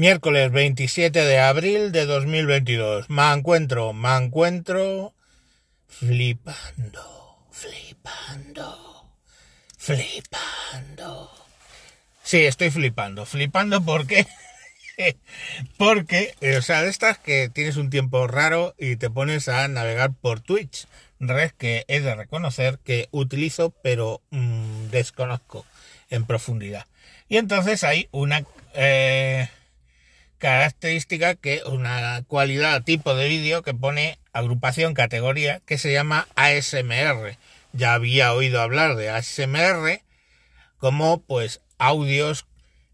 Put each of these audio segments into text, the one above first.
Miércoles 27 de abril de 2022. Me encuentro, me encuentro flipando, flipando, flipando. Sí, estoy flipando. Flipando porque... porque, eh, o sea, de estas que tienes un tiempo raro y te pones a navegar por Twitch, red que he de reconocer que utilizo pero mmm, desconozco en profundidad. Y entonces hay una... Eh, característica que una cualidad tipo de vídeo que pone agrupación categoría que se llama ASMR. Ya había oído hablar de ASMR como pues audios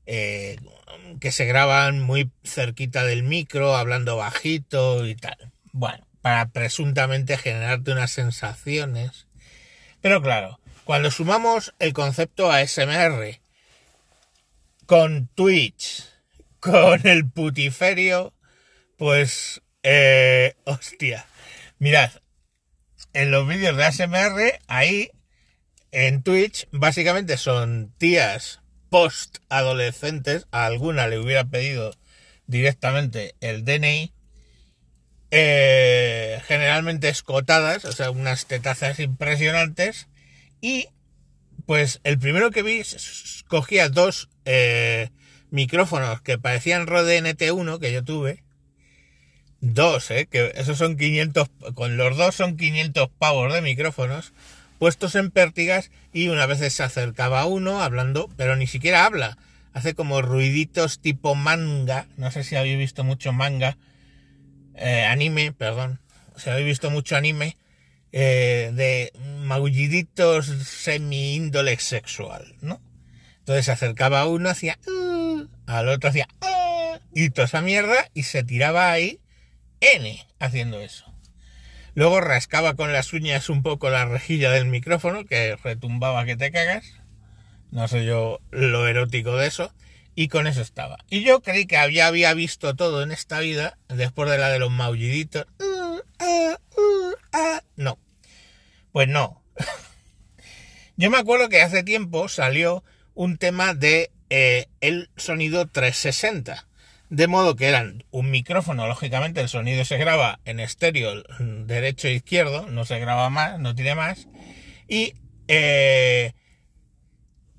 eh, que se graban muy cerquita del micro, hablando bajito y tal. Bueno, para presuntamente generarte unas sensaciones. Pero claro, cuando sumamos el concepto ASMR con Twitch, con el putiferio, pues, eh, hostia. Mirad, en los vídeos de ASMR, ahí en Twitch, básicamente son tías post-adolescentes, a alguna le hubiera pedido directamente el DNI, eh, generalmente escotadas, o sea, unas tetazas impresionantes, y pues el primero que vi cogía dos eh, micrófonos que parecían Rode NT1 que yo tuve. Dos, ¿eh? Que esos son 500, con los dos son 500 pavos de micrófonos puestos en pértigas y una vez se acercaba uno hablando, pero ni siquiera habla. Hace como ruiditos tipo manga. No sé si habéis visto mucho manga. Eh, anime, perdón. Si habéis visto mucho anime. Eh, de maulliditos semi índole sexual, ¿no? Entonces se acercaba uno, hacía... Uh", al otro hacía... Uh", y toda esa mierda y se tiraba ahí N haciendo eso. Luego rascaba con las uñas un poco la rejilla del micrófono, que retumbaba que te cagas. No sé yo lo erótico de eso. Y con eso estaba. Y yo creí que había, había visto todo en esta vida, después de la de los maulliditos. No. Pues no. yo me acuerdo que hace tiempo salió un tema de eh, el sonido 360. De modo que eran un micrófono, lógicamente el sonido se graba en estéreo derecho e izquierdo, no se graba más, no tiene más. Y eh,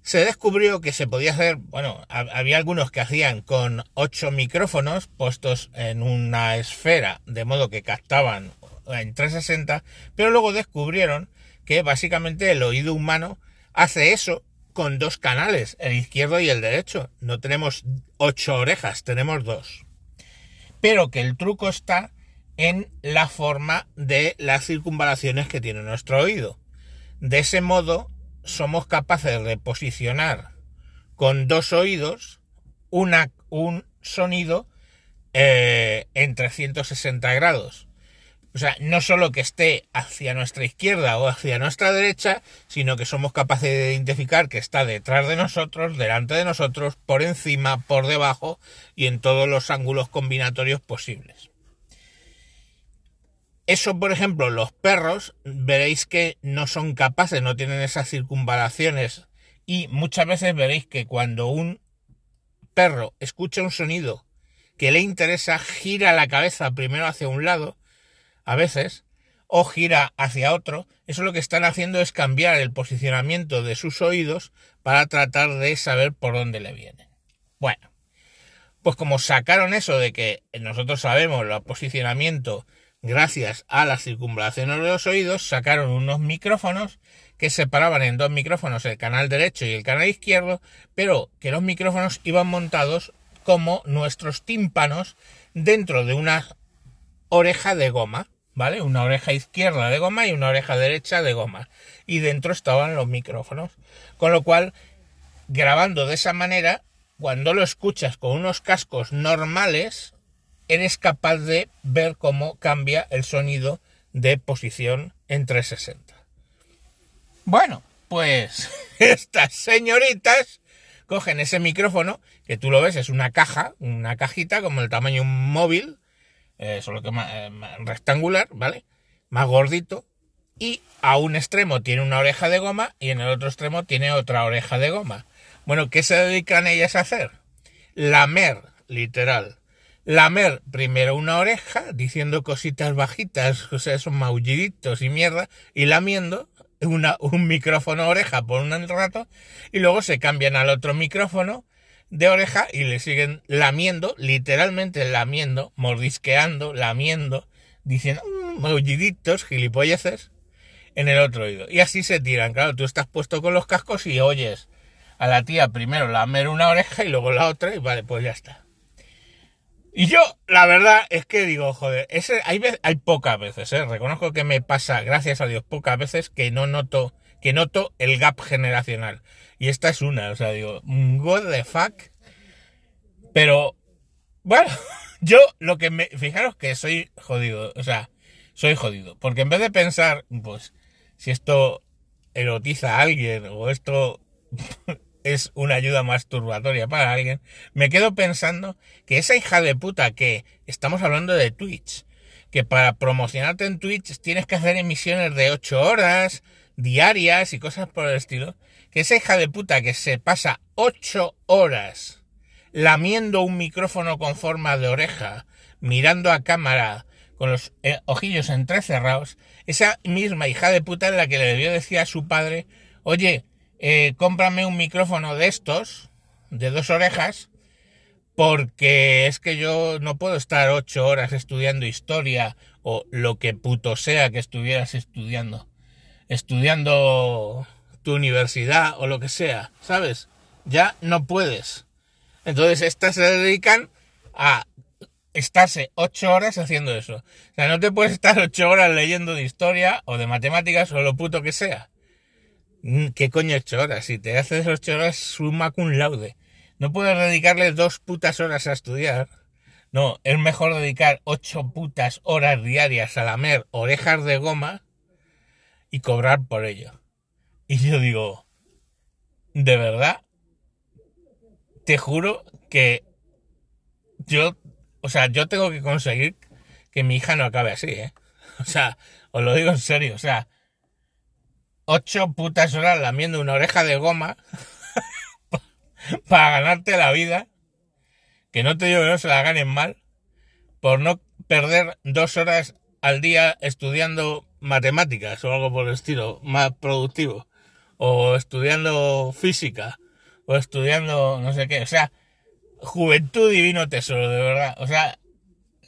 se descubrió que se podía hacer, bueno, había algunos que hacían con ocho micrófonos puestos en una esfera, de modo que captaban en 360, pero luego descubrieron que básicamente el oído humano hace eso con dos canales, el izquierdo y el derecho. No tenemos ocho orejas, tenemos dos. Pero que el truco está en la forma de las circunvalaciones que tiene nuestro oído. De ese modo, somos capaces de posicionar con dos oídos un sonido eh, en 360 grados. O sea, no solo que esté hacia nuestra izquierda o hacia nuestra derecha, sino que somos capaces de identificar que está detrás de nosotros, delante de nosotros, por encima, por debajo y en todos los ángulos combinatorios posibles. Eso, por ejemplo, los perros, veréis que no son capaces, no tienen esas circunvalaciones y muchas veces veréis que cuando un perro escucha un sonido que le interesa, gira la cabeza primero hacia un lado a veces, o gira hacia otro, eso lo que están haciendo es cambiar el posicionamiento de sus oídos para tratar de saber por dónde le vienen. Bueno, pues como sacaron eso de que nosotros sabemos el posicionamiento gracias a la circunvalación de los oídos, sacaron unos micrófonos que separaban en dos micrófonos el canal derecho y el canal izquierdo, pero que los micrófonos iban montados como nuestros tímpanos dentro de una oreja de goma. ¿Vale? Una oreja izquierda de goma y una oreja derecha de goma. Y dentro estaban los micrófonos. Con lo cual, grabando de esa manera, cuando lo escuchas con unos cascos normales, eres capaz de ver cómo cambia el sonido de posición en 360. Bueno, pues estas señoritas cogen ese micrófono, que tú lo ves, es una caja, una cajita como el tamaño de un móvil, eh, solo que más, eh, rectangular, ¿vale? Más gordito. Y a un extremo tiene una oreja de goma y en el otro extremo tiene otra oreja de goma. Bueno, ¿qué se dedican ellas a hacer? Lamer literal. Lamer primero una oreja, diciendo cositas bajitas, o sea, esos maulliditos y mierda, y lamiendo un micrófono oreja por un rato, y luego se cambian al otro micrófono de oreja y le siguen lamiendo, literalmente lamiendo, mordisqueando, lamiendo, diciendo mmm, gilipolleces, en el otro oído. Y así se tiran. Claro, tú estás puesto con los cascos y oyes a la tía primero lamer una oreja y luego la otra y vale, pues ya está. Y yo, la verdad es que digo, joder, ese, hay, hay pocas veces, ¿eh? reconozco que me pasa, gracias a Dios, pocas veces que no noto, que noto el gap generacional. Y esta es una, o sea, digo, what the fuck. Pero, bueno, yo lo que me, fijaros que soy jodido, o sea, soy jodido, porque en vez de pensar, pues, si esto erotiza a alguien o esto es una ayuda masturbatoria para alguien, me quedo pensando que esa hija de puta que estamos hablando de Twitch, que para promocionarte en Twitch tienes que hacer emisiones de 8 horas diarias y cosas por el estilo, que esa hija de puta que se pasa 8 horas lamiendo un micrófono con forma de oreja, mirando a cámara, con los eh, ojillos entrecerrados, esa misma hija de puta es la que le debió decir a su padre, oye, eh, cómprame un micrófono de estos, de dos orejas, porque es que yo no puedo estar ocho horas estudiando historia o lo que puto sea que estuvieras estudiando. Estudiando tu universidad o lo que sea, ¿sabes? Ya no puedes. Entonces estas se dedican a estarse ocho horas haciendo eso. O sea, no te puedes estar ocho horas leyendo de historia o de matemáticas o lo puto que sea. Mm, ¿Qué coño ocho horas? Si te haces ocho horas, suma cum laude. No puedes dedicarle dos putas horas a estudiar. No, es mejor dedicar ocho putas horas diarias a lamer orejas de goma y cobrar por ello. Y yo digo, de verdad, te juro que yo o sea, yo tengo que conseguir que mi hija no acabe así, ¿eh? O sea, os lo digo en serio, o sea, ocho putas horas lamiendo una oreja de goma para ganarte la vida, que no te digo que no se la ganen mal, por no perder dos horas al día estudiando matemáticas o algo por el estilo, más productivo, o estudiando física, o estudiando no sé qué, o sea, juventud divino tesoro, de verdad. O sea,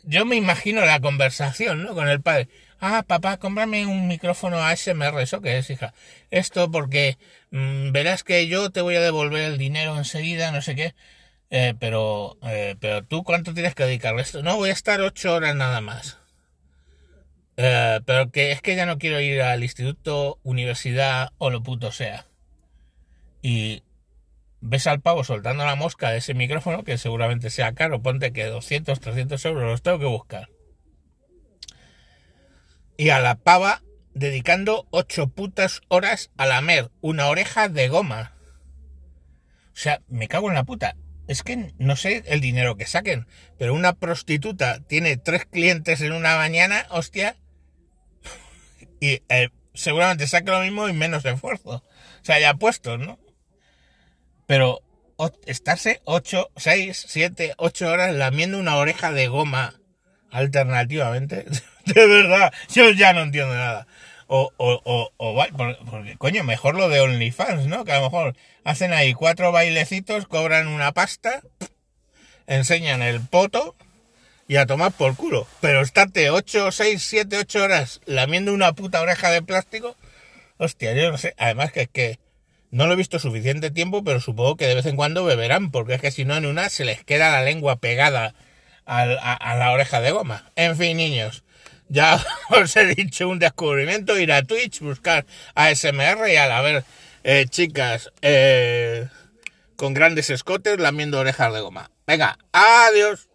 yo me imagino la conversación, ¿no? Con el padre. Ah, papá, cómprame un micrófono ASMR. ¿Eso qué es, hija? Esto porque mm, verás que yo te voy a devolver el dinero enseguida, no sé qué. Eh, pero, eh, pero tú, ¿cuánto tienes que dedicarle esto? No, voy a estar ocho horas nada más. Eh, pero que es que ya no quiero ir al instituto, universidad o lo puto sea. Y ves al pavo soltando la mosca de ese micrófono, que seguramente sea caro, ponte que 200, 300 euros los tengo que buscar. Y a la pava dedicando 8 putas horas a lamer una oreja de goma. O sea, me cago en la puta. Es que no sé el dinero que saquen, pero una prostituta tiene tres clientes en una mañana, hostia, y eh, seguramente saque lo mismo y menos esfuerzo. O sea, ya puestos, ¿no? Pero estarse 8, 6, 7, 8 horas lamiendo una oreja de goma alternativamente, de verdad, yo ya no entiendo nada. O, o, o, o porque, coño, mejor lo de OnlyFans, ¿no? Que a lo mejor hacen ahí cuatro bailecitos, cobran una pasta, enseñan el poto y a tomar por culo. Pero estarte 8, 6, 7, 8 horas lamiendo una puta oreja de plástico, hostia, yo no sé. Además que es que no lo he visto suficiente tiempo, pero supongo que de vez en cuando beberán, porque es que si no en una se les queda la lengua pegada a, la oreja de goma. En fin, niños, ya os he dicho un descubrimiento, ir a Twitch, buscar ASMR y a la ver eh, chicas eh, con grandes escotes lamiendo orejas de goma. Venga, adiós.